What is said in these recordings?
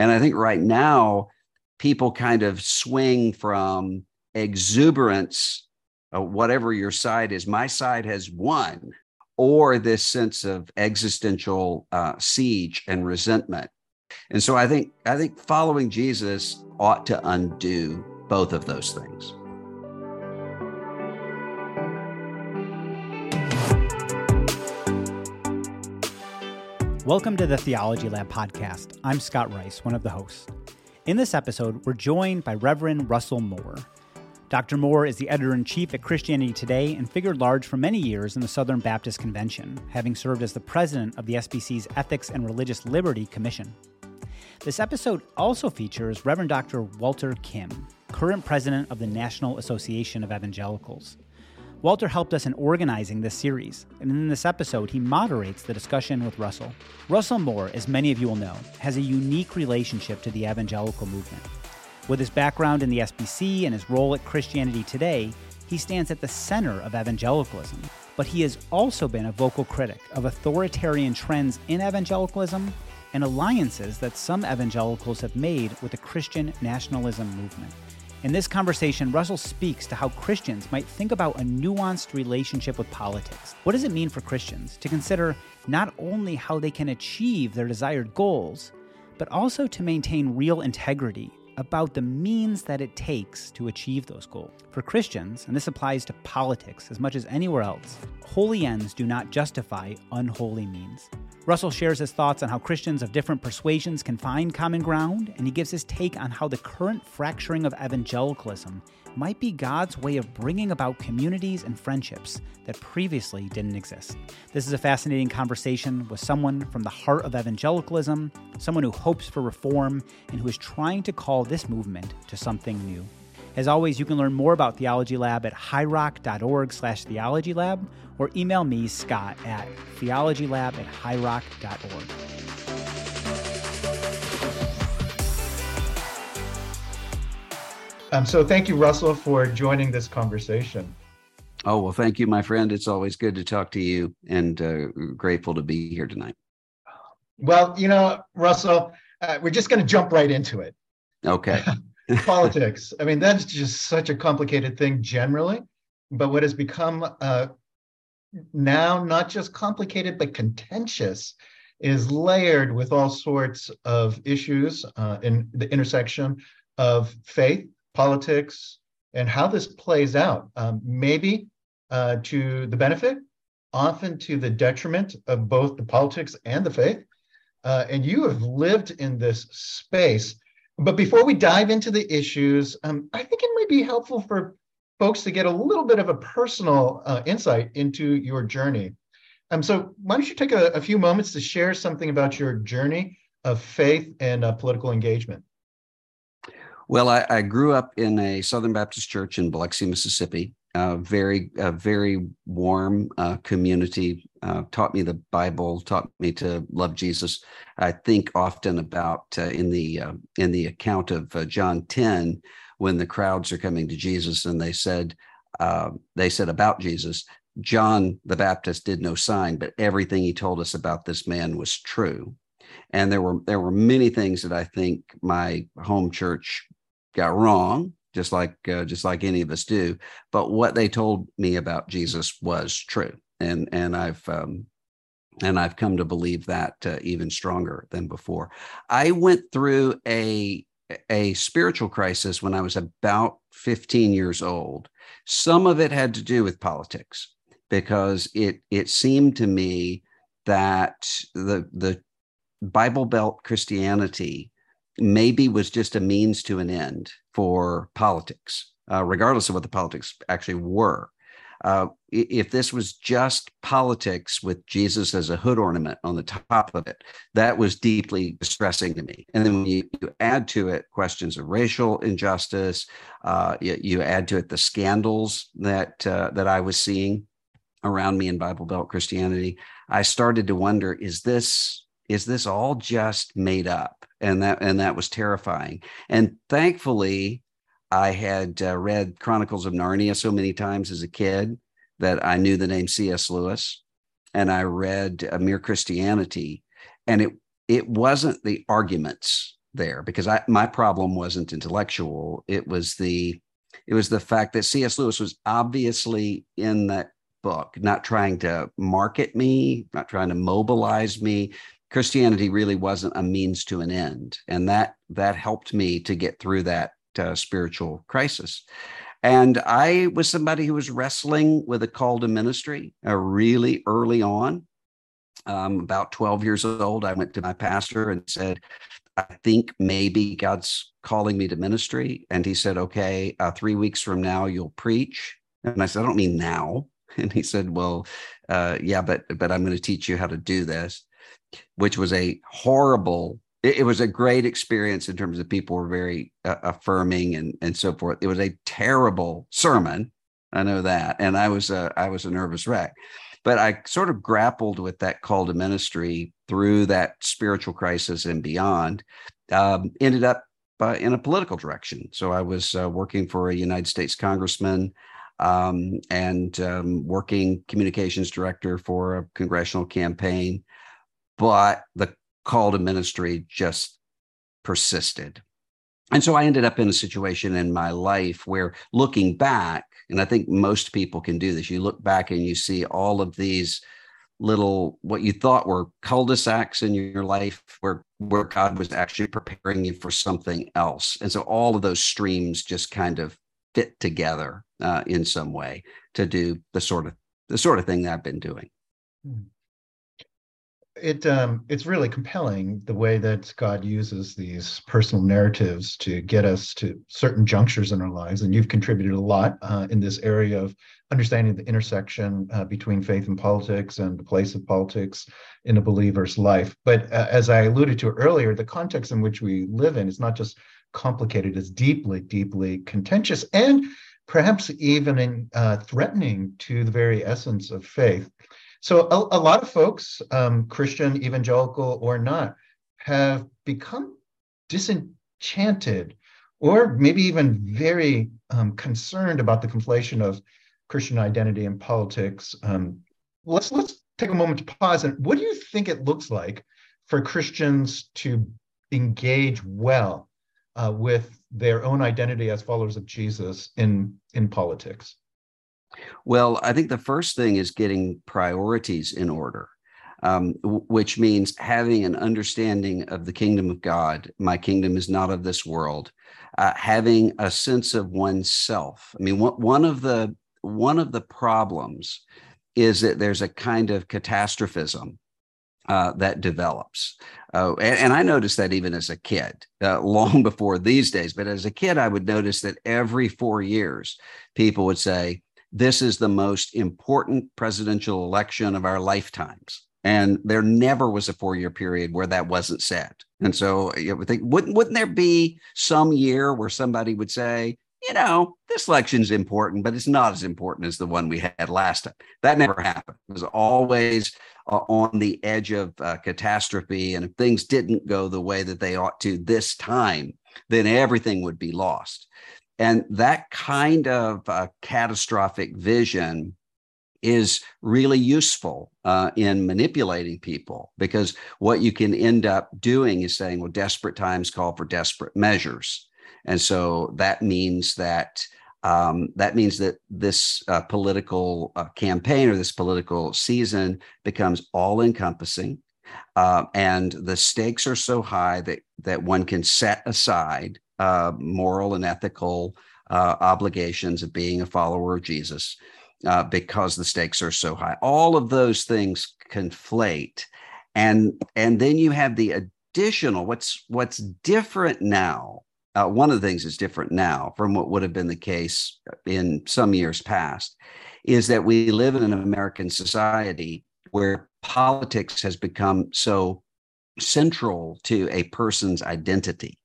And I think right now, people kind of swing from exuberance, uh, whatever your side is, my side has won, or this sense of existential uh, siege and resentment. And so I think I think following Jesus ought to undo both of those things. Welcome to the Theology Lab podcast. I'm Scott Rice, one of the hosts. In this episode, we're joined by Reverend Russell Moore. Dr. Moore is the editor in chief at Christianity Today and figured large for many years in the Southern Baptist Convention, having served as the president of the SBC's Ethics and Religious Liberty Commission. This episode also features Reverend Dr. Walter Kim, current president of the National Association of Evangelicals. Walter helped us in organizing this series, and in this episode, he moderates the discussion with Russell. Russell Moore, as many of you will know, has a unique relationship to the evangelical movement. With his background in the SBC and his role at Christianity Today, he stands at the center of evangelicalism, but he has also been a vocal critic of authoritarian trends in evangelicalism and alliances that some evangelicals have made with the Christian nationalism movement. In this conversation, Russell speaks to how Christians might think about a nuanced relationship with politics. What does it mean for Christians to consider not only how they can achieve their desired goals, but also to maintain real integrity about the means that it takes to achieve those goals. For Christians, and this applies to politics as much as anywhere else, holy ends do not justify unholy means. Russell shares his thoughts on how Christians of different persuasions can find common ground, and he gives his take on how the current fracturing of evangelicalism might be God's way of bringing about communities and friendships that previously didn't exist. This is a fascinating conversation with someone from the heart of evangelicalism, someone who hopes for reform, and who is trying to call this movement to something new. As always, you can learn more about Theology Lab at highrock.org slash theologylab or email me, Scott, at theologylab at highrock.org. Um, so thank you, Russell, for joining this conversation. Oh, well, thank you, my friend. It's always good to talk to you and uh, grateful to be here tonight. Well, you know, Russell, uh, we're just going to jump right into it. Okay. Politics. I mean, that's just such a complicated thing generally. But what has become uh, now not just complicated, but contentious is layered with all sorts of issues uh, in the intersection of faith, politics, and how this plays out. Um, maybe uh, to the benefit, often to the detriment of both the politics and the faith. Uh, and you have lived in this space. But before we dive into the issues, um, I think it might be helpful for folks to get a little bit of a personal uh, insight into your journey. Um, so, why don't you take a, a, few moments to share something about your journey of faith and uh, political engagement? Well, I, I, grew up in a Southern Baptist church in Biloxi, Mississippi. A very, very warm uh, community. Uh, taught me the Bible. Taught me to love Jesus. I think often about uh, in the uh, in the account of John ten when the crowds are coming to Jesus and they said they said about Jesus. John the Baptist did no sign, but everything he told us about this man was true. And there were there were many things that I think my home church got wrong, just like uh, just like any of us do. But what they told me about Jesus was true, and and I've um, and I've come to believe that uh, even stronger than before. I went through a a spiritual crisis when I was about 15 years old. Some of it had to do with politics because it it seemed to me that the the Bible Belt Christianity maybe was just a means to an end for politics, uh, regardless of what the politics actually were. Uh, if this was just politics with Jesus as a hood ornament on the top of it, that was deeply distressing to me. And then when you, you add to it questions of racial injustice, uh, you, you, add to it the scandals that uh, that I was seeing around me in Bible Belt Christianity, I started to wonder: is this is this all just made up? And that and that was terrifying. And thankfully, I had uh, read Chronicles of Narnia so many times as a kid that I knew the name C.S. Lewis, and I read uh, Mere Christianity, and it it wasn't the arguments there because I my problem wasn't intellectual. It was the it was the fact that C.S. Lewis was obviously in that book, not trying to market me, not trying to mobilize me. Christianity really wasn't a means to an end, and that that helped me to get through that uh, spiritual crisis. And I was somebody who was wrestling with a call to ministry uh, really early on. Um, about 12 years old, I went to my pastor and said, I think maybe God's calling me to ministry. And he said, okay, uh, three weeks from now, you'll preach. And I said, I don't mean now. And he said, well, uh, yeah, but, but I'm going to teach you how to do this, which was a horrible, it, was a great experience in terms of people were very uh, affirming and, and so forth. It was a terrible sermon. I know that. And I was, a, I was a nervous wreck but I sort of grappled with that call to ministry through that spiritual crisis and beyond. Um, ended up uh, in a political direction. So I was uh, working for a United States congressman um, and um, working communications director for a congressional campaign. But the call to ministry just persisted. And so I ended up in a situation in my life where looking back, and I think most people can do this. You look back and you see all of these little what you thought were cul-de-sacs in your life where where God was actually preparing you for something else. And so all of those streams just kind of fit together uh, in some way to do the sort of the sort of thing that I've been doing. Hmm it um, it's really compelling the way that God uses these personal narratives to get us to certain junctures in our lives, and you've contributed a lot uh, in this area of understanding the intersection uh, between faith and politics and the place of politics in a believer's life. But uh, as I alluded to earlier, the context in which we live in is not just complicated; it's deeply, deeply contentious, and perhaps even in, uh, threatening to the very essence of faith. So a, a lot of folks, um, Christian, evangelical or not, have become disenchanted or maybe even very um, concerned about the conflation of Christian identity and politics. Um, let's let's take a moment to pause and what do you think it looks like for Christians to engage well uh, with their own identity as followers of Jesus in in politics? Well, I think the first thing is getting priorities in order, um, which means having an understanding of the kingdom of God. My kingdom is not of this world. Uh, having a sense of oneself. I mean, one of the one of the problems is that there's a kind of catastrophism uh, that develops. Uh, and, and, I noticed that even as a kid, uh, long before these days. But as a kid, I would notice that every four years, people would say, this is the most important presidential election of our lifetimes. And there never was a four year period where that wasn't said. And so you would think, wouldn't, wouldn't there be some year where somebody would say, you know, this election's important, but it's not as important as the one we had last time. That never happened. It was always uh, on the edge of uh, catastrophe. And if things didn't go the way that they ought to this time, then everything would be lost. And that kind of uh, catastrophic vision is really useful uh, in manipulating people because what you can end up doing is saying, well, desperate times call for desperate measures. And so that means that um, that means that this uh, political uh, campaign or this political season becomes all encompassing. Uh, and the stakes are so high that, that one can set aside uh, moral and ethical uh, obligations of being a follower of Jesus uh, because the stakes are so high. All of those things conflate, and and then you have the additional. What's what's different now? Uh, one of the things that's different now from what would have been the case in some years past is that we live in an American society where politics has become so central to a person's identity.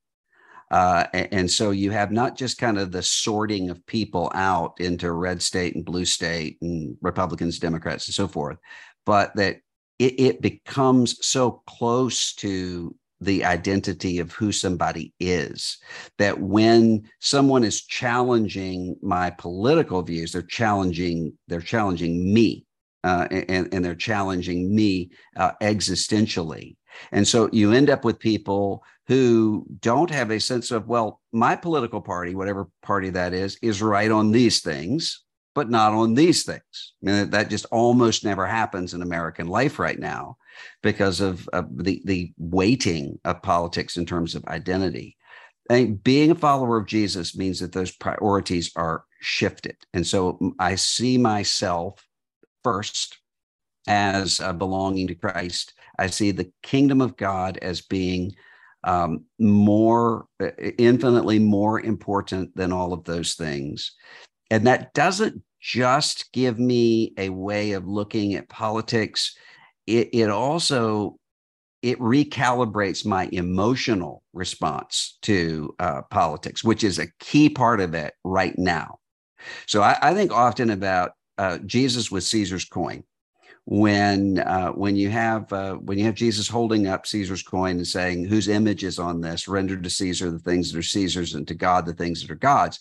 Uh, and so you have not just kind of the sorting of people out into red state and blue state and Republicans, Democrats, and so forth, but that it, it becomes so close to the identity of who somebody is that when someone is challenging my political views they're challenging they're challenging me uh, and, and they're challenging me uh, existentially. And so you end up with people who don't have a sense of, well, my political party, whatever party that is, is right on these things, but not on these things. I mean, that just almost never happens in American life right now because of, of the, the weighting of politics in terms of identity. And being a follower of Jesus means that those priorities are shifted. And so I see myself first as uh, belonging to Christ. I see the kingdom of God as being um, more, uh, infinitely more important than all of those things. And that doesn't just give me a way of looking at politics. It, it also it recalibrates my emotional response to uh, politics, which is a key part of it right now. So I, I think often about uh, Jesus with Caesar's coin when uh, when you have uh, when you have Jesus holding up Caesar's coin and saying, "Whose image is on this? Render to Caesar the things that are Caesar's, and to God the things that are God's."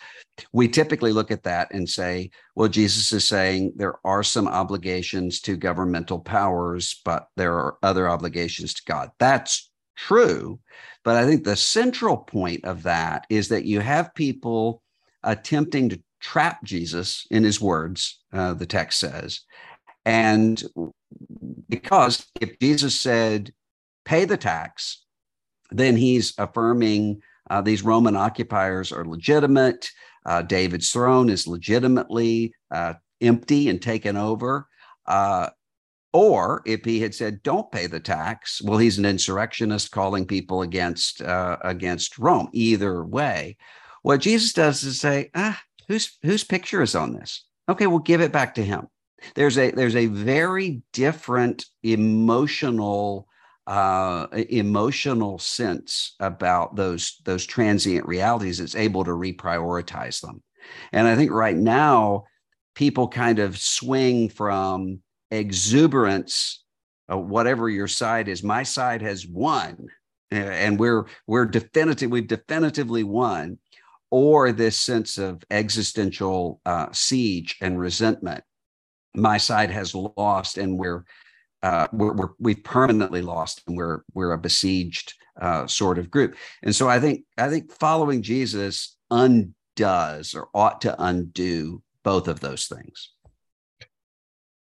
We typically look at that and say, "Well, Jesus is saying there are some obligations to governmental powers, but there are other obligations to God." That's true, but I think the central point of that is that you have people attempting to trap Jesus in his words. Uh, the text says and because if Jesus said, pay the tax, then he's affirming uh, these Roman occupiers are legitimate. Uh, David's throne is legitimately uh, empty and taken over. Uh, or if he had said, "Don't pay the tax," well, he's an insurrectionist calling people against uh, against Rome. Either way, what Jesus does is say, "Ah, whose whose picture is on this? Okay, we'll give it back to him." There's a there's a very different emotional uh, emotional sense about those those transient realities it's able to reprioritize them. And i think right now people kind of swing from exuberance uh, whatever your side is my side has won and we're we're definitive we've definitively won or this sense of existential uh, siege and resentment my side has lost and we're uh, we're, we have permanently lost and we're we're a besieged uh, sort of group. And so i think i think following jesus undoes or ought to undo both of those things.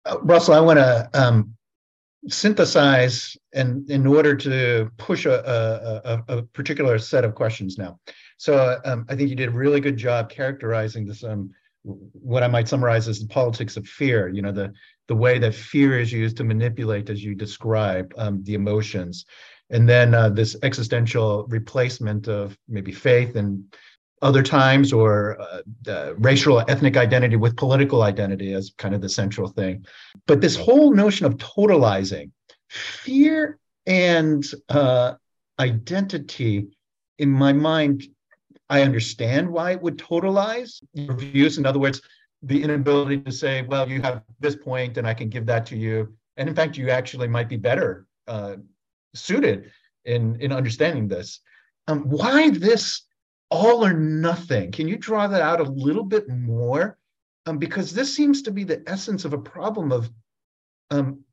Uh, russell i want to um, synthesize and in order to push a, a, a, particular set of questions now. So um, i think you did a really good job characterizing this um, what I might summarize as the politics of fear. You know, the the way that fear is used to manipulate, as you describe, um, the emotions, and then uh, this existential replacement of maybe faith and other times or uh, racial ethnic identity with political identity as kind of the central thing but this whole notion of totalizing fear and uh, identity in my mind I understand why it would totalize your views. In other words, the inability to say, well, you have this point and I can give that to you. And in fact, you actually might be better uh, suited in, in understanding this. Um, why this all or nothing? Can you draw that out a little bit more? Um, because this seems to be the essence of a problem of um,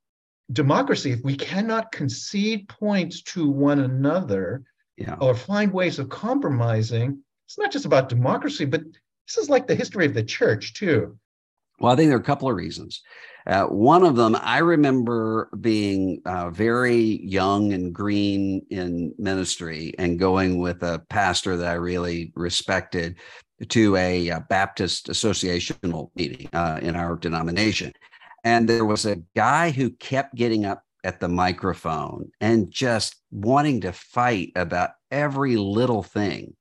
democracy. If we cannot concede points to one another yeah. or find ways of compromising, it's not just about democracy, but this is like the history of the church too. Well, I think there are a couple of reasons. Uh, one of them, I remember being uh, very young and green in ministry and going with a pastor that I really respected to a, a uh, Baptist associational meeting uh, in our denomination. And there was a guy who kept getting up at the microphone and just wanting to fight about every little thing.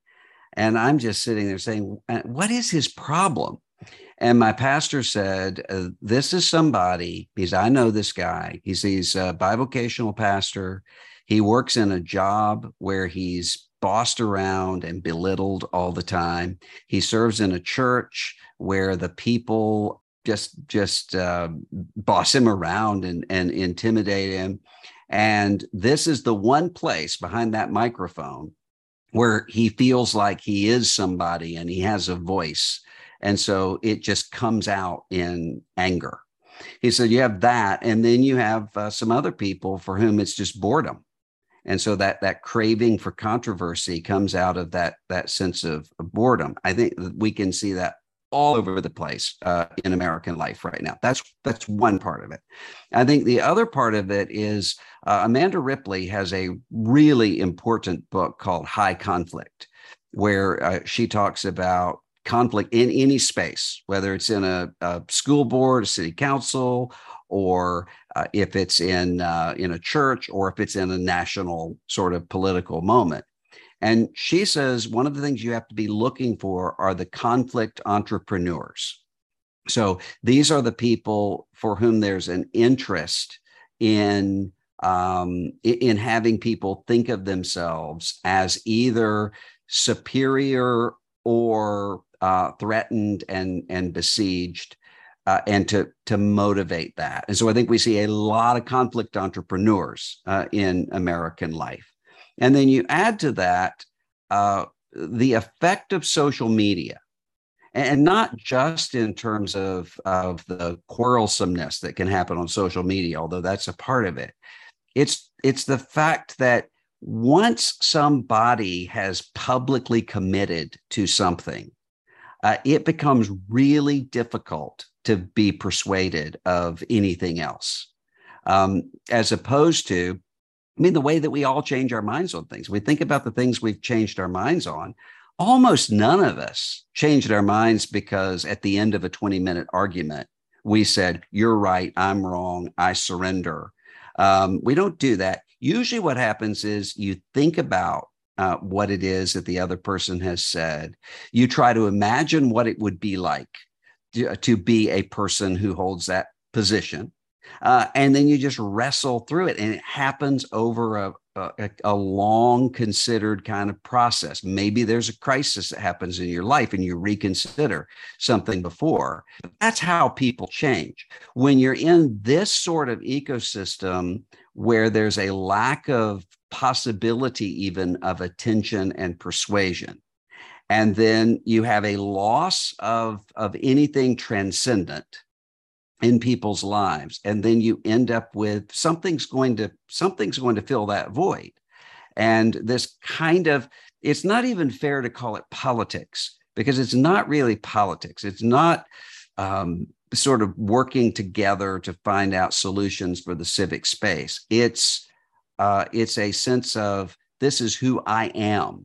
And I'm just sitting there saying, uh, What is his problem? And my pastor said, uh, This is somebody, because I know this guy. He's, he's a bivocational pastor. He works in a job where he's bossed around and belittled all the time. He serves in a church where the people just just uh, boss him around and, and intimidate him. And this is the one place behind that microphone where he feels like he is somebody and he has a voice. And so it just comes out in anger. He said you have that, and then you have uh, some other people for whom it's just boredom, and so that that craving for controversy comes out of that that sense of, of boredom. I think we can see that all over the place uh, in American life right now. That's that's one part of it. I think the other part of it is uh, Amanda Ripley has a really important book called High Conflict, where uh, she talks about conflict in any space, whether it's in a, a school board, a city council, or uh, if it's in uh, in a church, or if it's in a national sort of political moment. And she says one of the things you have to be looking for are the conflict entrepreneurs. So these are the people for whom there's an interest in um, in having people think of themselves as either superior or uh, threatened and and besieged, uh, and to to motivate that. And so I think we see a lot of conflict entrepreneurs uh, in American life. And then you add to that uh, the effect of social media, and not just in terms of, of the quarrelsomeness that can happen on social media, although that's a part of it. It's, it's the fact that once somebody has publicly committed to something, uh, it becomes really difficult to be persuaded of anything else. Um, as opposed to I mean, the way that we all change our minds on things. We think about the things we've changed our minds on. Almost none of us changed our minds because at the end of a 20 minute argument, we said, You're right, I'm wrong, I surrender. Um, we don't do that. Usually, what happens is you think about uh, what it is that the other person has said. You try to imagine what it would be like to, to be a person who holds that position. Uh, and then you just wrestle through it and it happens over a, a, a, long considered kind of process. Maybe there's a crisis that happens in your life and you reconsider something before. But that's how people change. When you're in this sort of ecosystem where there's a lack of possibility even of attention and persuasion and then you have a loss of of anything transcendent in people's lives and then you end up with something's going to something's going to fill that void. And this kind of it's not even fair to call it politics because it's not really politics. It's not um, sort of working together to find out solutions for the civic space. It's uh, it's a sense of this is who i am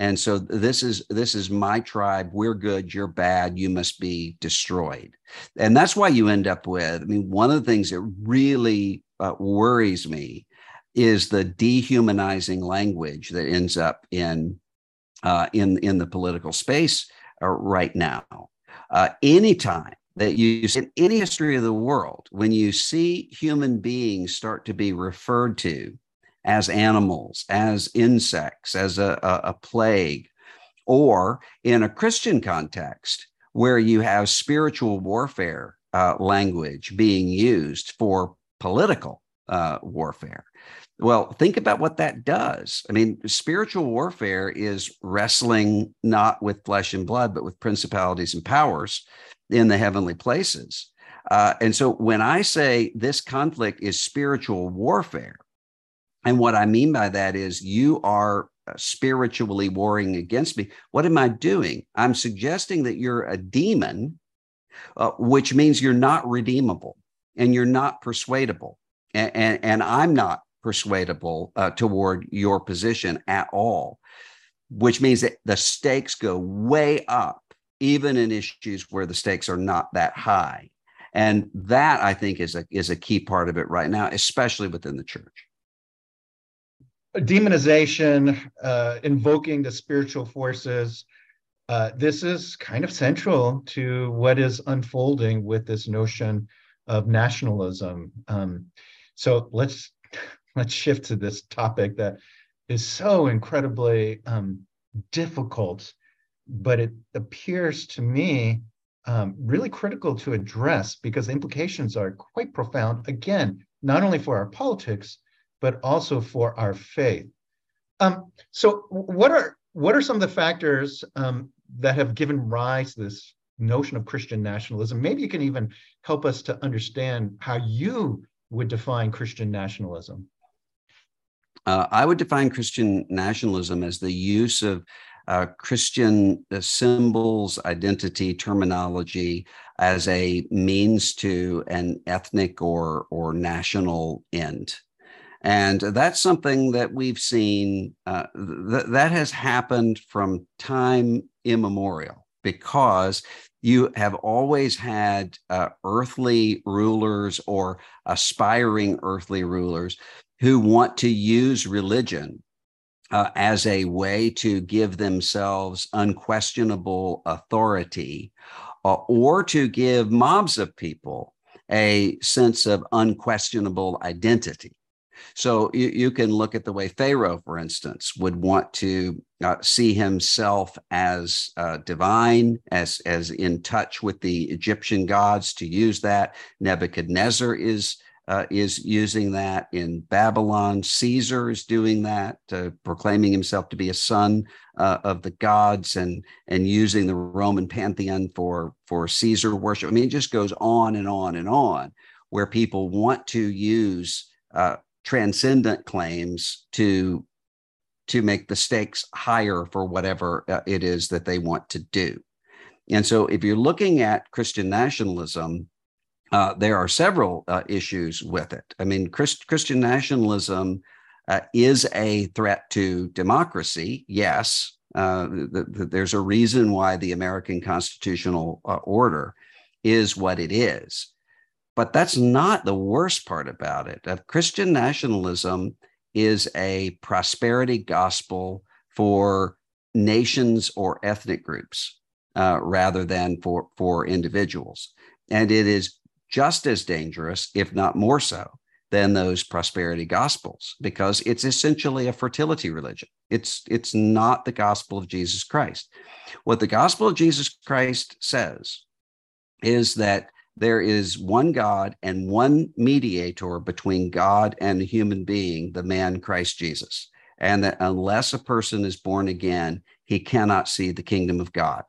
and so this is this is my tribe. We're good. You're bad. You must be destroyed. And that's why you end up with i mean one of the things that really uh, worries me is the dehumanizing language that ends up in uh, in in the political space uh, right now. Uh, anytime that you in any history of the world when you see human beings start to be referred to as animals, as insects, as a, a, a plague, or in a Christian context where you have spiritual warfare uh, language being used for political uh, warfare. Well, think about what that does. I mean, spiritual warfare is wrestling not with flesh and blood, but with principalities and powers in the heavenly places. Uh, and so when I say this conflict is spiritual warfare, and what I mean by that is you are uh, spiritually warring against me. What am I doing? I'm suggesting that you're a demon, uh, which means you're not redeemable and you're not persuadable. And, and, and I'm not persuadable uh, toward your position at all, which means that the stakes go way up, even in issues where the stakes are not that high. And that I think is a is a key part of it right now, especially within the church demonization, uh, invoking the spiritual forces. Uh, this is kind of central to what is unfolding with this notion of nationalism. Um, so let's let's shift to this topic that is so incredibly um, difficult, but it appears to me um, really critical to address because the implications are quite profound. Again, not only for our politics, but also for our faith. Um, so, what are what are some of the factors um, that have given rise to this notion of Christian nationalism. Maybe you can even help us to understand how you would define Christian nationalism. Uh, I would define Christian nationalism as the use of uh, Christian uh, symbols, identity, terminology as a means to an ethnic or or national end. And that's something that we've seen uh, th- that has happened from time immemorial because you have always had uh, earthly rulers or aspiring earthly rulers who want to use religion uh, as a way to give themselves unquestionable authority uh, or to give mobs of people a sense of unquestionable identity. So you, you can look at the way Pharaoh, for instance, would want to uh, see himself as uh, divine, as as in touch with the Egyptian gods. To use that, Nebuchadnezzar is uh, is using that in Babylon. Caesar is doing that, uh, proclaiming himself to be a son uh, of the gods and and using the Roman pantheon for for Caesar worship. I mean, it just goes on and on and on, where people want to use uh, transcendent claims to to make the stakes higher for whatever uh, it is that they want to do. And so, if you're looking at Christian nationalism, uh, there are several uh, issues with it. I mean, Christ, Christian nationalism uh, is a threat to democracy. Yes, uh, the, the, there's a reason why the American constitutional uh, order is what it is. But that's not the worst part about it. Christian nationalism is a prosperity gospel for nations or ethnic groups uh, rather than for, for individuals. And it is just as dangerous, if not more so, than those prosperity gospels because it's essentially a fertility religion. It's it's not the gospel of Jesus Christ. What the gospel of Jesus Christ says is that there is one God and one mediator between God and the human being, the man Christ Jesus. And that unless a person is born again, he cannot see the kingdom of God.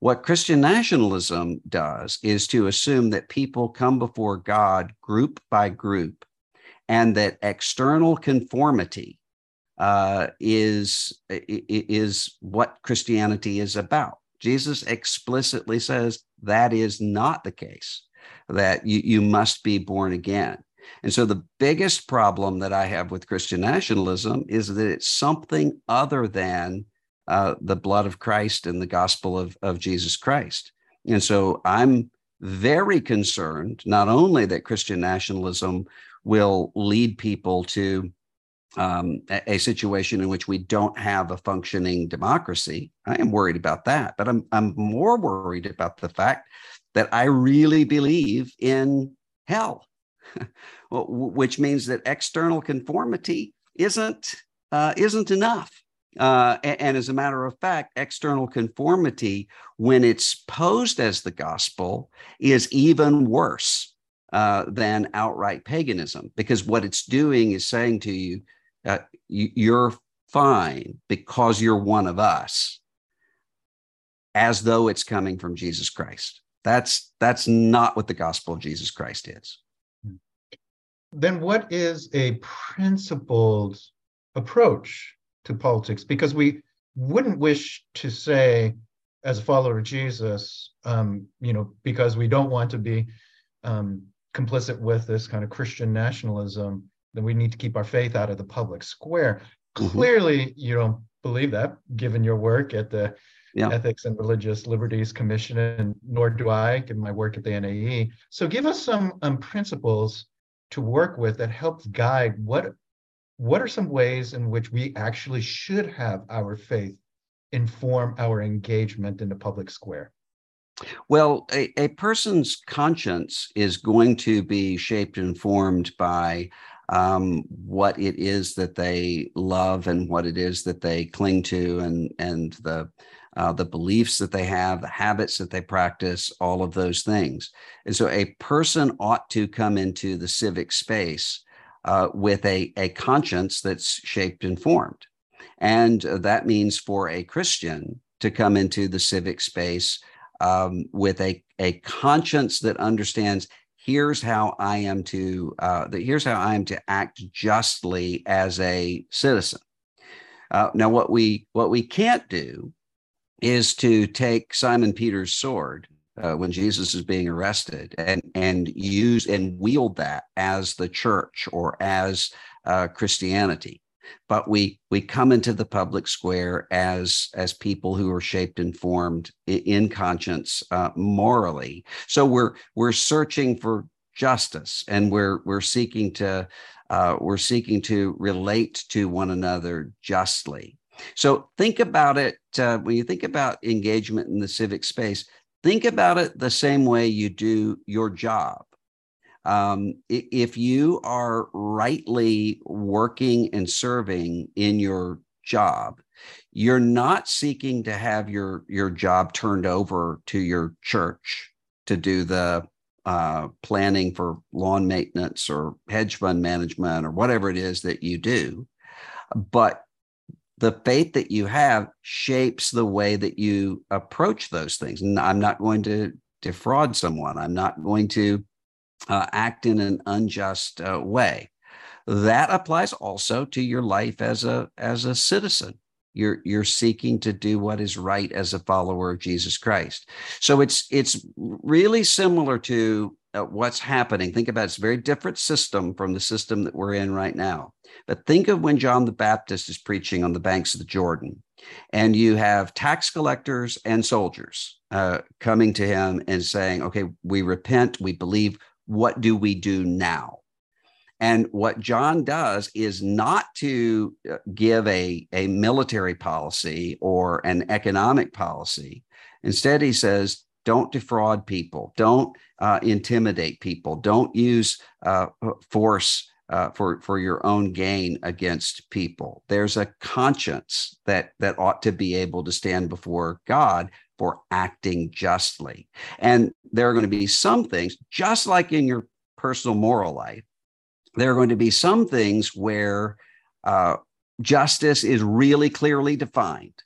What Christian nationalism does is to assume that people come before God group by group and that external conformity uh, is, is what Christianity is about. Jesus explicitly says that is not the case, that you, you must be born again. And so the biggest problem that I have with Christian nationalism is that it's something other than uh, the blood of Christ and the gospel of, of Jesus Christ. And so I'm very concerned not only that Christian nationalism will lead people to um, a, a, situation in which we don't have a functioning democracy. I am worried about that, but I'm I'm more worried about the fact that I really believe in hell, which means that external conformity isn't uh, isn't enough. Uh, and, and, as a matter of fact, external conformity, when it's posed as the gospel, is even worse uh, than outright paganism, because what it's doing is saying to you, uh, you you're fine because you're one of us, as though it's coming from Jesus Christ. That's that's not what the gospel of Jesus Christ is. Then, what is a principled approach to politics because we wouldn't wish to say as a follower of jesus um, you know because we don't want to be um, complicit with this kind of christian nationalism then we need to keep our faith out of the public square mm-hmm. clearly you don't believe that given your work at the yeah. ethics and religious liberties commission and nor do i given my work at the nae so give us some um, principles to work with that helps guide what what are some ways in which we actually should have our faith inform our engagement in the public square? Well, a, a person's conscience is going to be shaped and formed by um, what it is that they love and what it is that they cling to, and and the uh, the beliefs that they have, the habits that they practice, all of those things. And so, a person ought to come into the civic space uh, with a, a conscience that's shaped and formed. And that means for a Christian to come into the civic space um, with a, a conscience that understands here's how I am to uh, here's how I am to act justly as a citizen. Uh, now, what we what we can't do is to take Simon Peter's sword uh, when Jesus is being arrested and and use and wield that as the church or as uh, Christianity but we we come into the public square as as people who are shaped and formed in, conscience uh, morally. So we're we're searching for justice and we're we're seeking to uh, we're seeking to relate to one another justly. So think about it uh, when you think about engagement in the civic space think about it the same way you do your job um, if you are rightly working and serving in your job, you're not seeking to have your your job turned over to your church to do the uh, planning for lawn maintenance or hedge fund management or whatever it is that you do, but the faith that you have shapes the way that you approach those things. And I'm not going to defraud someone. I'm not going to uh, act in an unjust uh, way. That applies also to your life as a as a citizen. You're you're seeking to do what is right as a follower of Jesus Christ. So it's it's really similar to uh, what's happening. Think about it. it's a very different system from the system that we're in right now. But think of when John the Baptist is preaching on the banks of the Jordan, and you have tax collectors and soldiers uh, coming to him and saying, "Okay, we repent. We believe what do we do now? And what John does is not to uh, give a, a military policy or an economic policy. Instead, he says, don't defraud people, don't uh, intimidate people, don't use uh, force uh, for, for your own gain against people. There's a conscience that, that ought to be able to stand before God for acting justly. And there are going to be some things, just like in your personal moral life, there are going to be some things where uh, justice is really clearly defined.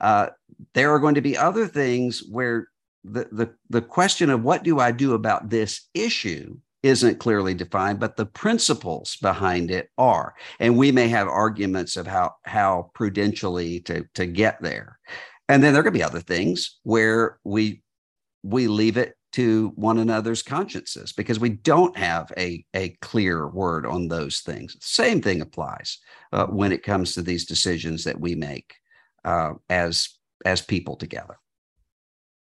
Uh, there are going to be other things where the, the, the question of what do I do about this issue isn't clearly defined, but the principles behind it are. And we may have arguments of how, how prudentially to, to get there. And then there could be other things where we we leave it to one another's consciences because we don't have a, a clear word on those things. Same thing applies uh, when it comes to these decisions that we make uh, as as people together.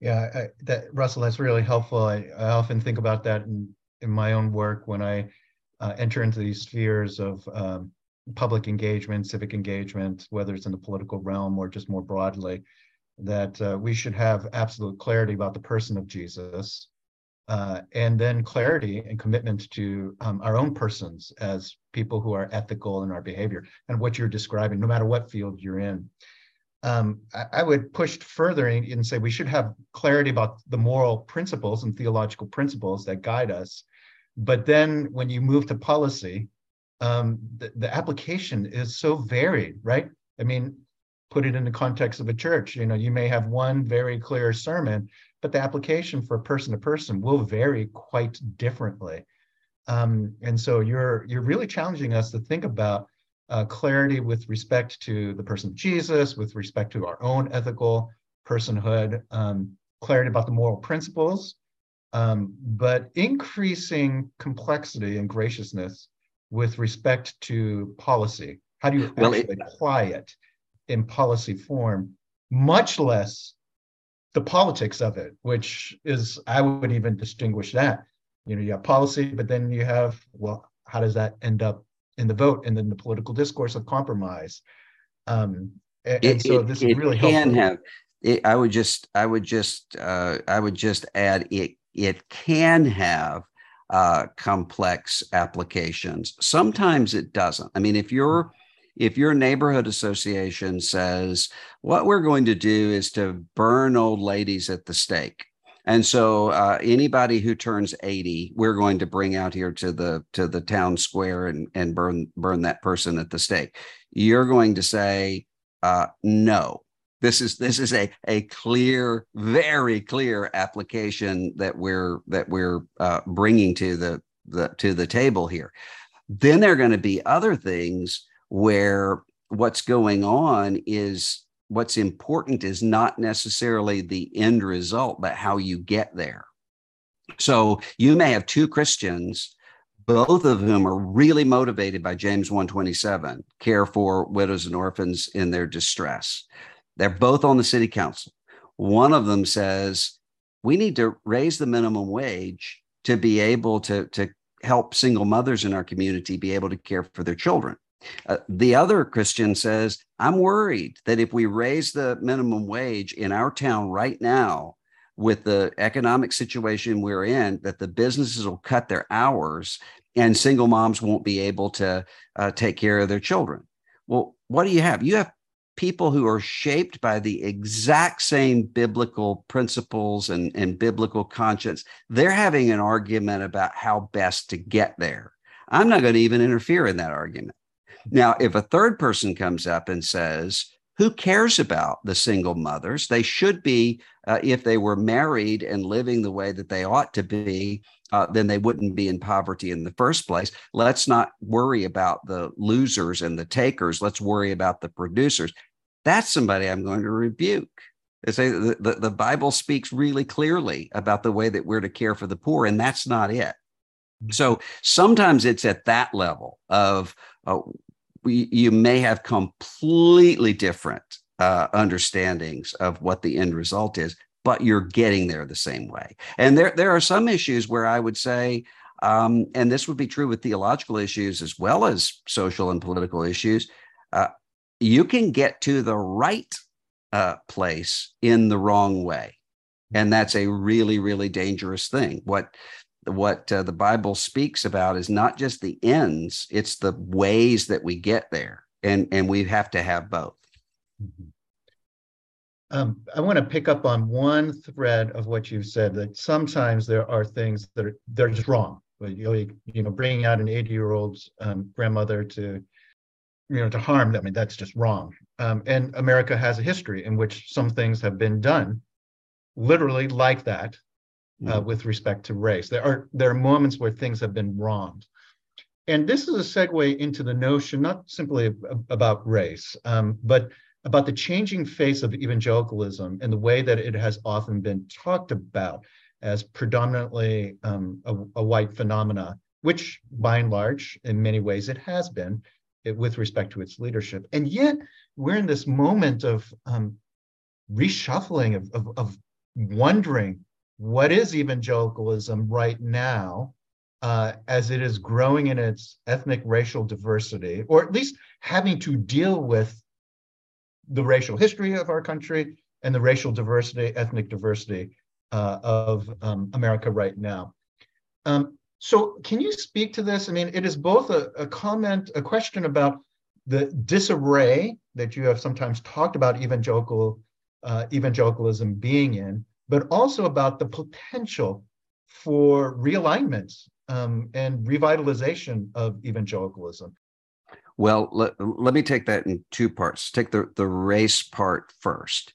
Yeah, I, that Russell, that's really helpful. I, I often think about that in, in my own work when I uh, enter into these spheres of um, public engagement, civic engagement, whether it's in the political realm or just more broadly that uh, we should have absolute clarity about the person of Jesus, uh, and then clarity and commitment to um, our own persons as people who are ethical in our behavior and what you're describing, no matter what field you're in. Um, I, I, would push further and and say we should have clarity about the moral principles and theological principles that guide us. But then when you move to policy, um, the, the application is so varied, right? I mean, put it in the context of a church. You know, you may have one very clear sermon, but the application for person to person will vary quite differently. Um, and so you're you're really challenging us to think about uh, clarity with respect to the person of Jesus, with respect to our own ethical personhood, um, clarity about the moral principles, um, but increasing complexity and graciousness with respect to policy. How do you well, actually it, apply it? In policy form, much less the politics of it, which is, I would even distinguish that. You know, you have policy, but then you have, well, how does that end up in the vote and then the political discourse of compromise? Um, and, it, so this it, is really can helpful. have. It, I would just, I would just, uh, I would just add it. It can have uh, complex applications. Sometimes it doesn't. I mean, if you're if your neighborhood association says what we're going to do is to burn old ladies at the stake. And so uh, anybody who turns 80 we're going to bring out here to the to the town square and and burn burn that person at the stake. You're going to say uh, no. This is this is a a clear, very clear application that we're that we're uh, bringing to the the to the table here. Then there are going to be other things where what's going on is what's important is not necessarily the end result, but how you get there. So you may have two Christians, both of whom are really motivated by James 127, care for widows and orphans in their distress. They're both on the city council. One of them says, we need to raise the minimum wage to be able to, to help single mothers in our community be able to care for their children. Uh, the other Christian says, I'm worried that if we raise the minimum wage in our town right now, with the economic situation we're in, that the businesses will cut their hours and single moms won't be able to uh, take care of their children. Well, what do you have? You have people who are shaped by the exact same biblical principles and, and biblical conscience. They're having an argument about how best to get there. I'm not going to even interfere in that argument. Now, if a third person comes up and says, who cares about the single mothers? They should be, uh, if they were married and living the way that they ought to be, uh, then they wouldn't be in poverty in the first place. Let's not worry about the losers and the takers. Let's worry about the producers. That's somebody I'm going to rebuke. They say the, the, the Bible speaks really clearly about the way that we're to care for the poor, and that's not it. So sometimes it's at that level of uh, we, you may have completely different uh, understandings of what the end result is, but you're getting there the same way. And there, there are some issues where I would say, um, and this would be true with theological issues as well as social and political issues. Uh, you can get to the right uh, place in the wrong way, and that's a really, really dangerous thing. What what uh, the Bible speaks about is not just the ends; it's the ways that we get there, and and we have to have both. Mm-hmm. Um, I want to pick up on one thread of what you've said that sometimes there are things that are they're just wrong. Know, you know bringing out an 80 year old um, grandmother to you know to harm them, I mean that's just wrong. Um, and America has a history in which some things have been done, literally like that, uh, mm-hmm. with respect to race. There are there are moments where things have been wronged, and this is a segue into the notion not simply about race, um, but about the changing face of evangelicalism and the way that it has often been talked about as predominantly um, a, a, white phenomena, which by and large, in many ways, it has been it, with respect to its leadership. And yet, we're in this moment of um, reshuffling, of, of, of wondering what is evangelicalism right now uh, as it is growing in its ethnic racial diversity, or at least having to deal with the racial history of our country and the racial diversity, ethnic diversity uh, of um, America right now. Um, so, can you speak to this? I mean, it is both a, a comment, a question about the disarray that you have sometimes talked about evangelical uh, evangelicalism being in, but also about the potential for realignment um, and revitalization of evangelicalism. Well, let, let me take that in two parts. Take the, the race part first.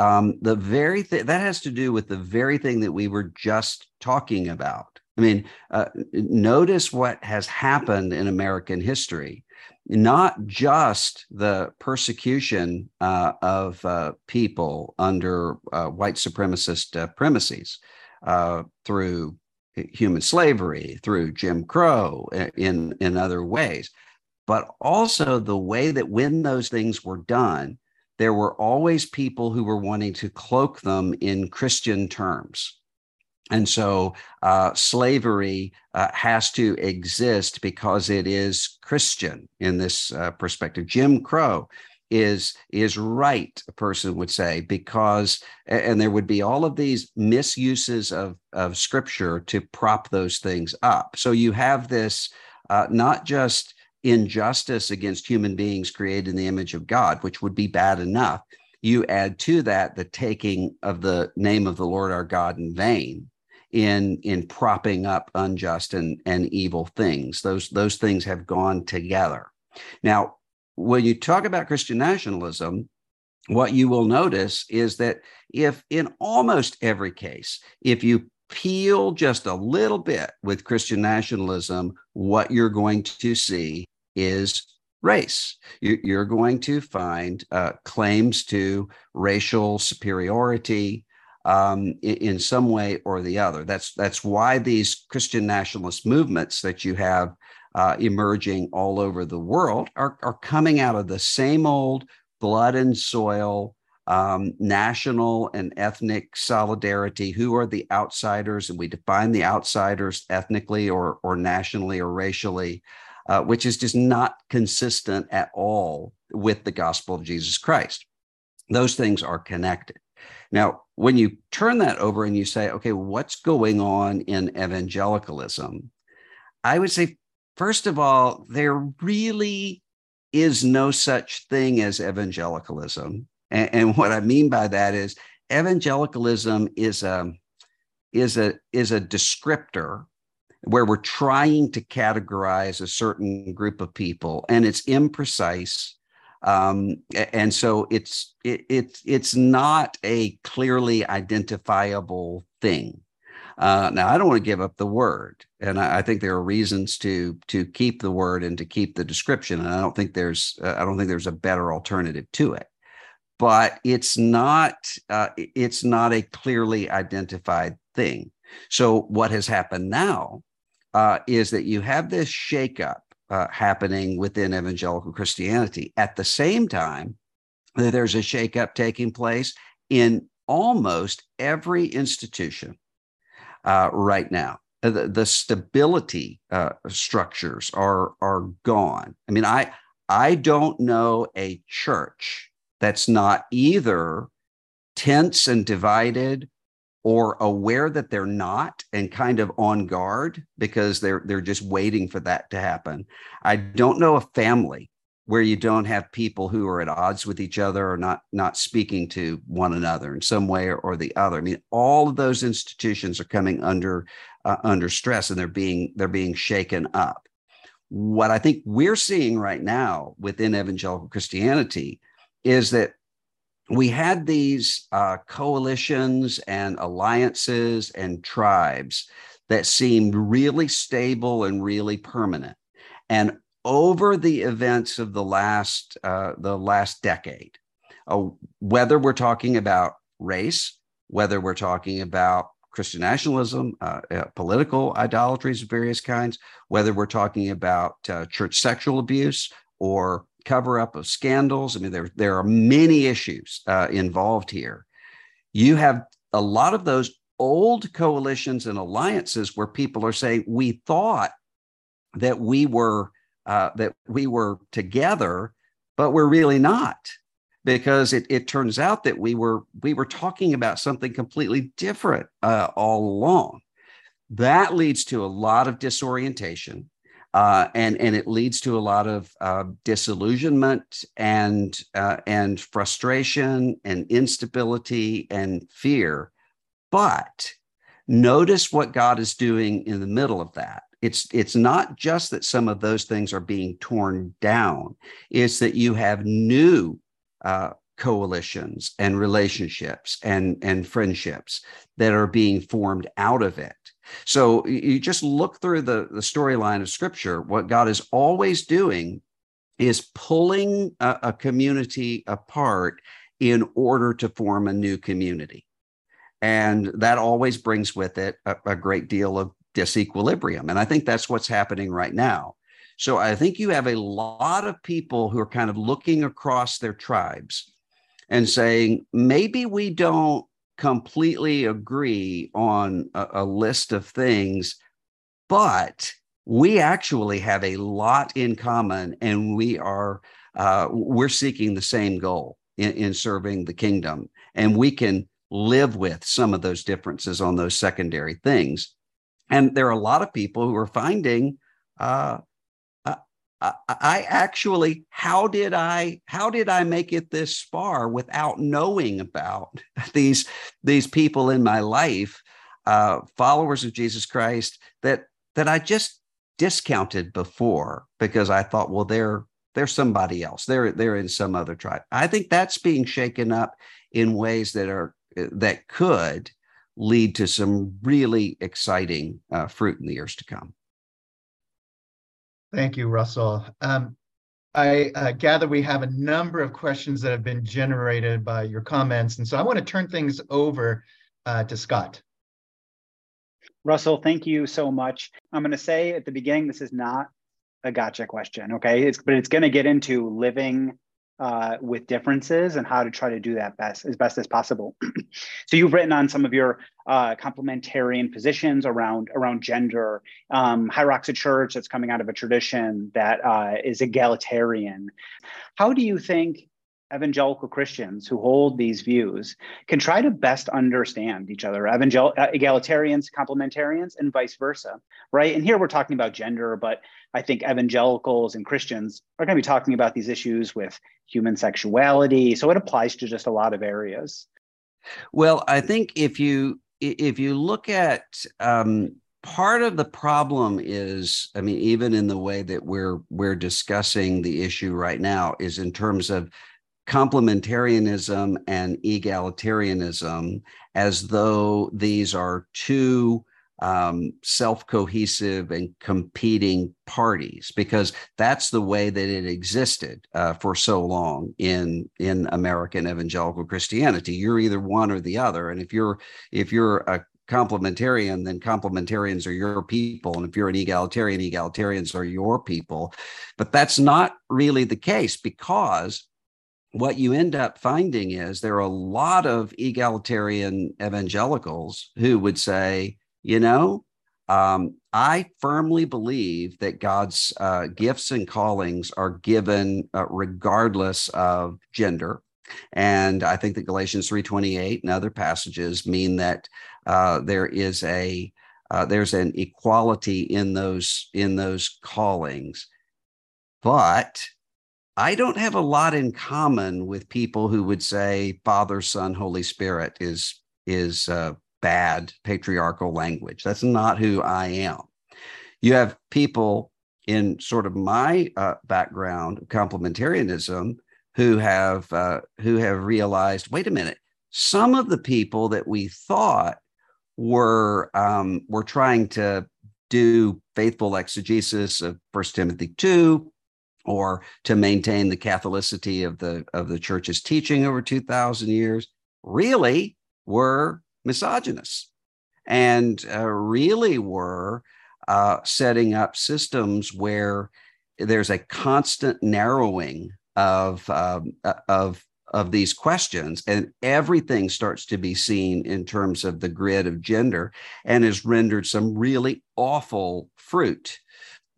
Um, the very thing that has to do with the very thing that we were just talking about. I mean, uh, notice what has happened in American history not just the persecution uh, of uh, people under uh, white supremacist uh, premises uh, through human slavery, through Jim Crow, in, in other ways, but also the way that when those things were done, there were always people who were wanting to cloak them in Christian terms. And so uh, slavery uh, has to exist because it is Christian in this uh, perspective. Jim Crow is is right, a person would say, because and there would be all of these misuses of of scripture to prop those things up. So you have this uh, not just injustice against human beings created in the image of God, which would be bad enough. You add to that the taking of the name of the Lord our God in vain in in propping up unjust and, and evil things. Those those things have gone together. Now, when you talk about Christian nationalism, what you will notice is that if in almost every case, if you peel just a little bit with Christian nationalism, what you're going to see is race. You're going to find uh, claims to racial superiority um, in, some way or the other. That's that's why these Christian nationalist movements that you have uh, emerging all over the world are, are coming out of the same old blood and soil um, national and ethnic solidarity. Who are the outsiders? And we define the outsiders ethnically or, or nationally or racially, uh, which is just not consistent at all with the gospel of Jesus Christ. Those things are connected. Now, when you turn that over and you say, okay, what's going on in evangelicalism? I would say, first of all, there really is no such thing as evangelicalism. And, and what I mean by that is evangelicalism is a is a is a descriptor where we're trying to categorize a certain group of people and it's imprecise um, and so it's it, it's it's not a clearly identifiable thing uh, now i don't want to give up the word and I, I, think there are reasons to to keep the word and to keep the description and i don't think there's uh, i don't think there's a better alternative to it but it's not uh, it's not a clearly identified thing. So what has happened now uh, is that you have this shakeup uh, happening within evangelical Christianity. At the same time, there's a shakeup taking place in almost every institution uh, right now. The, the stability uh, structures are are gone. I mean, I I don't know a church that's not either tense and divided or aware that they're not and kind of on guard because they're they're just waiting for that to happen. I don't know a family where you don't have people who are at odds with each other or not not speaking to one another in some way or, or the other. I mean, all of those institutions are coming under uh, under stress and they're being they're being shaken up. What I think we're seeing right now within evangelical Christianity is that we had these uh, coalitions and alliances and tribes that seemed really stable and really permanent. And over the events of the last uh, the last decade, uh, whether we're talking about race, whether we're talking about Christian nationalism, uh, uh, political idolatries of various kinds, whether we're talking about uh, church sexual abuse or cover up of scandals. I mean, there, there are many issues uh, involved here. You have a lot of those old coalitions and alliances where people are saying, we thought that we were uh, that we were together, but we're really not because it, it turns out that we were we were talking about something completely different uh, all along. That leads to a lot of disorientation uh, and and it leads to a lot of uh, disillusionment and uh, and frustration and instability and fear. But notice what God is doing in the middle of that. It's it's not just that some of those things are being torn down; it's that you have new uh, coalitions and relationships and and friendships that are being formed out of it so you just look through the, the storyline of scripture. What God is always doing is pulling a, a community apart in order to form a new community. And that always brings with it a, a great deal of disequilibrium. And I think that's what's happening right now. So I think you have a lot of people who are kind of looking across their tribes and saying, maybe we don't completely agree on a, a list of things, but we actually have a lot in common and we are uh, we're seeking the same goal in, in, serving the kingdom. And we can live with some of those differences on those secondary things. And there are a lot of people who are finding uh, I actually, how did I, how did I make it this far without knowing about these these people in my life, uh, followers of Jesus Christ that that I just discounted before because I thought, well, they're they're somebody else. They're they're in some other tribe. I think that's being shaken up in ways that are that could lead to some really exciting uh, fruit in the years to come. Thank you, Russell. Um, I uh, gather we have a number of questions that have been generated by your comments, and so I want to turn things over uh, to Scott. Russell, thank you so much. I'm going to say at the beginning, this is not a gotcha question, okay? It's, but it's going to get into living uh, with differences and how to try to do that best as best as possible. so you've written on some of your uh, complementarian positions around around gender. Um, Rock's a church that's coming out of a tradition that uh, is egalitarian. How do you think evangelical Christians who hold these views can try to best understand each other, evangel- uh, egalitarians, complementarians, and vice versa, right? And here we're talking about gender, but I think evangelicals and Christians are going to be talking about these issues with human sexuality. So it applies to just a lot of areas. Well, I think if you if you look at um, part of the problem is, I mean, even in the way that we're we're discussing the issue right now, is in terms of complementarianism and egalitarianism as though these are two um, self cohesive and competing parties, because that's the way that it existed uh, for so long in in American evangelical Christianity. You're either one or the other, and if you're if you're a complementarian, then complementarians are your people. And if you're an egalitarian, egalitarians are your people. But that's not really the case because what you end up finding is there are a lot of egalitarian evangelicals who would say, you know, um, I firmly believe that God's uh, gifts and callings are given uh, regardless of gender. And I think that Galatians 3:28 and other passages mean that uh, there is a uh, there's an equality in those in those callings. But I don't have a lot in common with people who would say Father, Son, Holy Spirit is is uh, bad patriarchal language. That's not who I am. You have people in sort of my uh, background, complementarianism, who have uh, who have realized, wait a minute, some of the people that we thought were um, were trying to do faithful exegesis of First Timothy two or to maintain the Catholicity of the of the church's teaching over 2,000 years, really were misogynists and uh, really were uh, setting up systems where there's a constant narrowing of um, uh, of of these questions and everything starts to be seen in terms of the grid of gender and has rendered some really awful fruit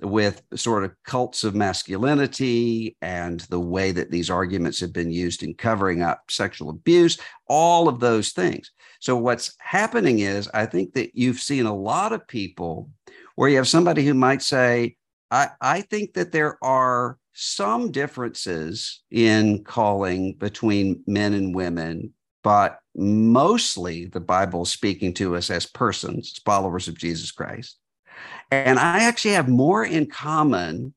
with sort of cults of masculinity and the way that these arguments have been used in covering up sexual abuse, all of those things. So, what's happening is, I think that you've seen a lot of people where you have somebody who might say, I, I think that there are some differences in calling between men and women, but mostly the Bible speaking to us as persons, followers of Jesus Christ. And I actually have more in common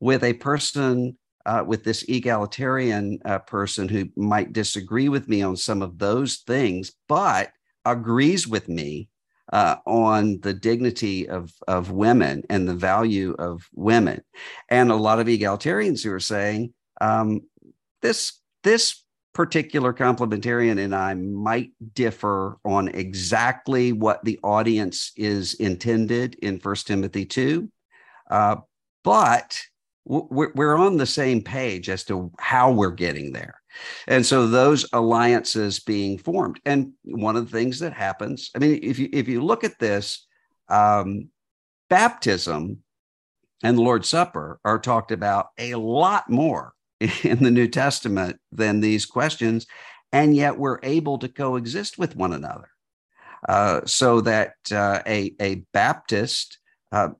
with a person, uh, with this egalitarian uh, person who might disagree with me on some of those things, but agrees with me uh, on the dignity of, of women and the value of women. And a lot of egalitarians who are saying um, this, this particular complementarian and I might differ on exactly what the audience is intended in First Timothy 2. Uh, but we're, on the same page as to how we're getting there. And so those alliances being formed. And one of the things that happens, I mean, if you if you look at this, um, baptism and the Lord's Supper are talked about a lot more in the New Testament than these questions, and yet we're able to coexist with one another. Uh, so that uh, a, a Baptist uh,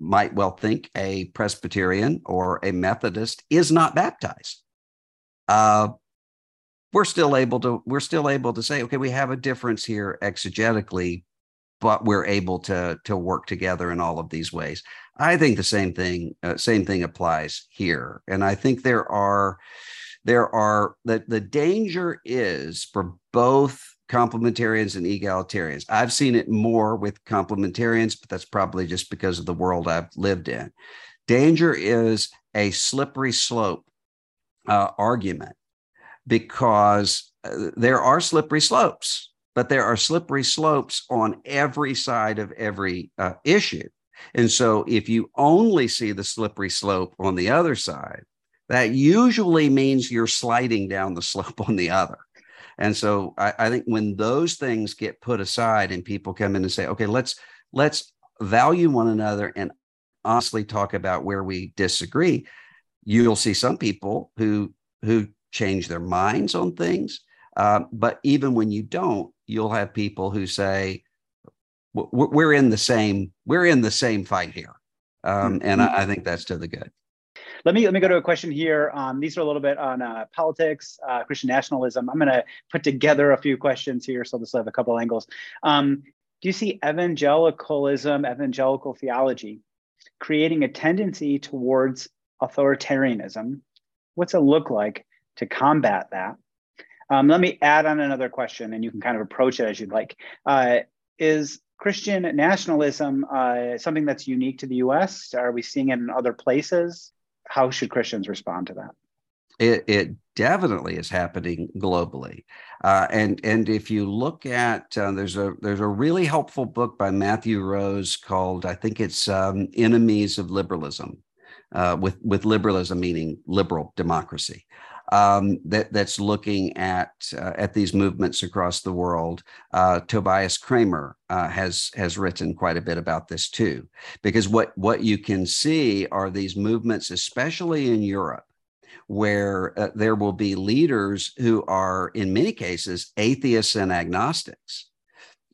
might well think a Presbyterian or a Methodist is not baptized. Uh, we're still able to we're still able to say, okay, we have a difference here exegetically, but we're able to to work together in all of these ways. I think the same thing uh, same thing applies here, and I think there are there are the the danger is for both complementarians and egalitarians. I've seen it more with complementarians, but that's probably just because of the world I've lived in. Danger is a slippery slope uh, argument because uh, there are slippery slopes, but there are slippery slopes on every side of every uh, issue. And so if you only see the slippery slope on the other side, that usually means you're sliding down the slope on the other. And so I, I, think when those things get put aside and people come in and say, okay, let's let's value one another and honestly talk about where we disagree, you'll see some people who who change their minds on things. Uh, but even when you don't, you'll have people who say, "We're in the same we're in the same fight here," um, and I, I think that's to the good. Let me let me go to a question here. Um, these are a little bit on uh, politics, uh, Christian nationalism. I'm going to put together a few questions here, so this will have a couple angles. Um, do you see evangelicalism, evangelical theology, creating a tendency towards authoritarianism? What's it look like to combat that? Um, let me add on another question, and you can kind of approach it as you'd like. Uh, is Christian nationalism uh, something that's unique to the US? Are we seeing it in other places? How should Christians respond to that? It, it definitely is happening globally, uh, and and if you look at uh, there's a there's a really helpful book by Matthew Rose called I think it's um, Enemies of Liberalism, uh, with with liberalism meaning liberal democracy, um, that that's looking at uh, at these movements across the world. Uh, Tobias Cremer uh, has has written quite a bit about this too, because what what you can see are these movements, especially in Europe, where uh, there will be leaders who are in many cases atheists and agnostics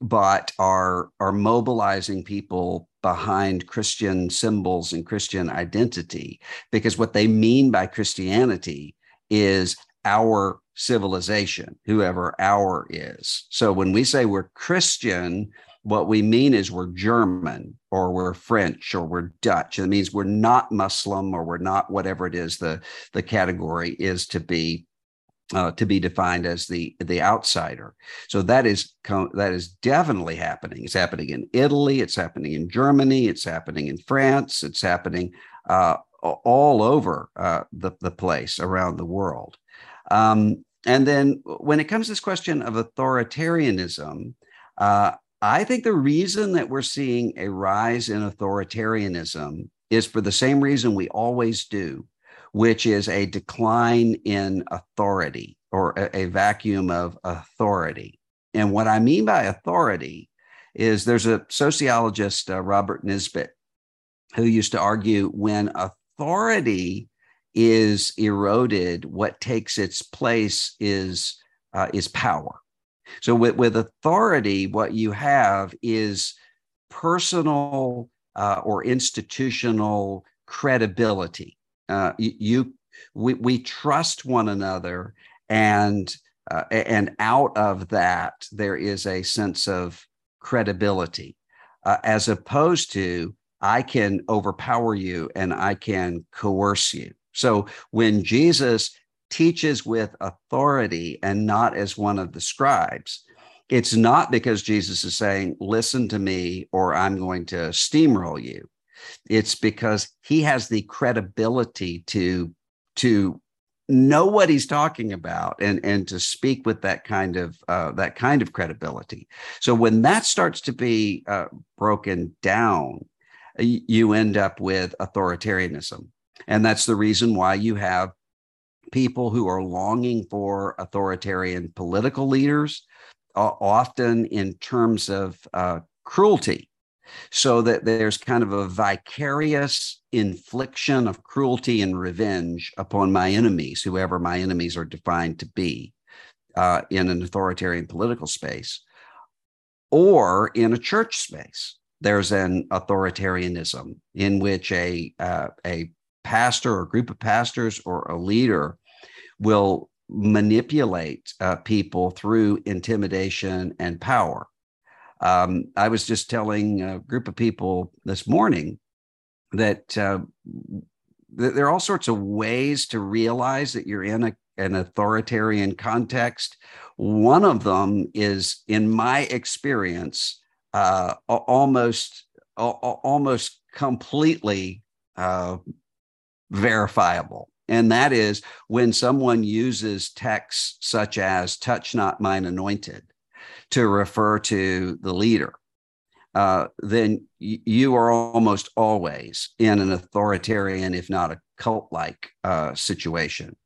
but are are mobilizing people behind Christian symbols and Christian identity because what they mean by Christianity is our civilization, whoever our is. So when we say we're Christian, what we mean is we're German or we're French or we're Dutch. It means we're not Muslim or we're not whatever it is the, the category is to be uh, to be defined as the the outsider. So that is that is definitely happening. It's happening in Italy. It's happening in Germany. It's happening in France. It's happening uh, all over uh, the, the place around the world. Um, and then when it comes to this question of authoritarianism, uh, I think the reason that we're seeing a rise in authoritarianism is for the same reason we always do, which is a decline in authority or a, a vacuum of authority. And what I mean by authority is there's a sociologist, uh, Robert Nisbet, who used to argue when authority is eroded, what takes its place is uh, is power. So with, with authority, what you have is personal uh, or institutional credibility. Uh, you, you we, we trust one another, and uh, and out of that there is a sense of credibility, uh, as opposed to I can overpower you and I can coerce you. So when Jesus teaches with authority and not as one of the scribes, it's not because Jesus is saying, listen to me or I'm going to steamroll you. It's because he has the credibility to, to know what he's talking about and, and to speak with that kind of uh, that kind of credibility. So when that starts to be uh, broken down, you end up with authoritarianism. And that's the reason why you have people who are longing for authoritarian political leaders, uh, often in terms of uh, cruelty. So that there's kind of a vicarious infliction of cruelty and revenge upon my enemies, whoever my enemies are defined to be uh, in an authoritarian political space or in a church space there's an authoritarianism in which a uh, a pastor or group of pastors or a leader will manipulate uh, people through intimidation and power. Um, I was just telling a group of people this morning that uh, th- there are all sorts of ways to realize that you're in a, an authoritarian context. One of them is, in my experience, uh, almost almost completely uh, verifiable. And that is when someone uses texts such as touch not mine anointed to refer to the leader, uh, then you are almost always in an authoritarian, if not a cult-like uh, situation.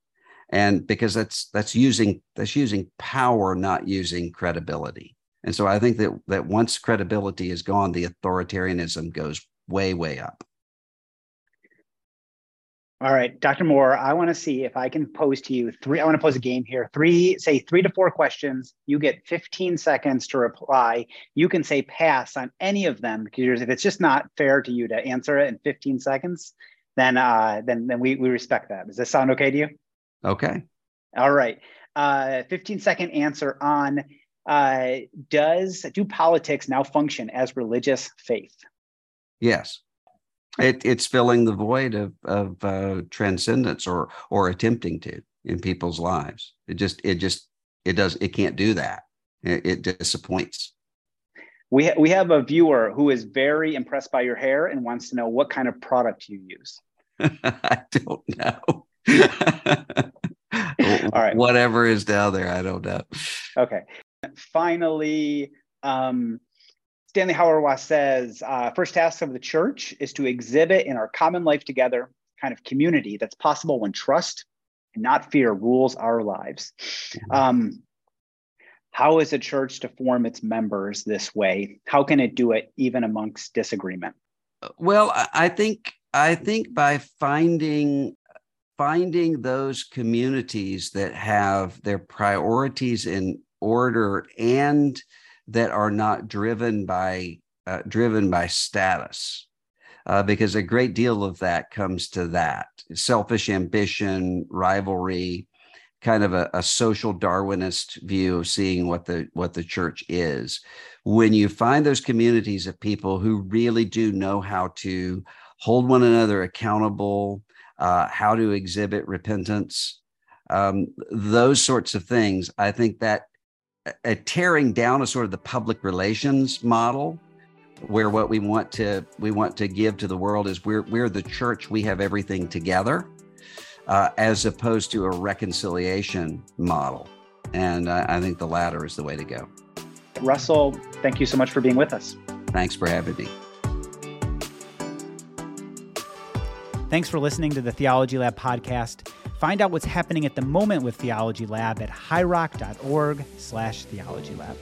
And because that's that's using that's using power, not using credibility. And so I think that that once credibility is gone, the authoritarianism goes way, way up. All right, Dr. Moore, I want to see if I can pose to you three. I want to pose a game here. Three, say three to four questions. You get 15 seconds to reply. You can say pass on any of them because if it's just not fair to you to answer it in 15 seconds, then uh, then then we we respect that. Does this sound okay to you? Okay. All right. Uh, 15 second answer on uh, does do politics now function as religious faith? Yes. It, it's filling the void of, of uh, transcendence or or attempting to in people's lives. It just it just it does it can't do that. It, it disappoints. We ha- we have a viewer who is very impressed by your hair and wants to know what kind of product you use. I don't know. All right. Whatever is down there, I don't know. Okay. Finally, um, Stanley Hauerwas says, uh, first task of the church is to exhibit in our common life together kind of community that's possible when trust and not fear rules our lives. Mm-hmm. Um, how is a church to form its members this way? How can it do it even amongst disagreement? Well, I think I think by finding finding those communities that have their priorities in order and that are not driven by uh, driven by status. Uh, because a great deal of that comes to that. Selfish ambition rivalry kind of a, a, social darwinist view of seeing what the what the church is. When you find those communities of people who really do know how to hold one another accountable uh, how to exhibit repentance um, those sorts of things i think that a tearing down of sort of the public relations model where what we want to we want to give to the world is we're we're the church we have everything together uh, as opposed to a reconciliation model. And I, I think the latter is the way to go. Russell thank you so much for being with us. Thanks for having me. Thanks for listening to the theology lab podcast Find out what's happening at the moment with Theology Lab at highrock.org slash theologylab.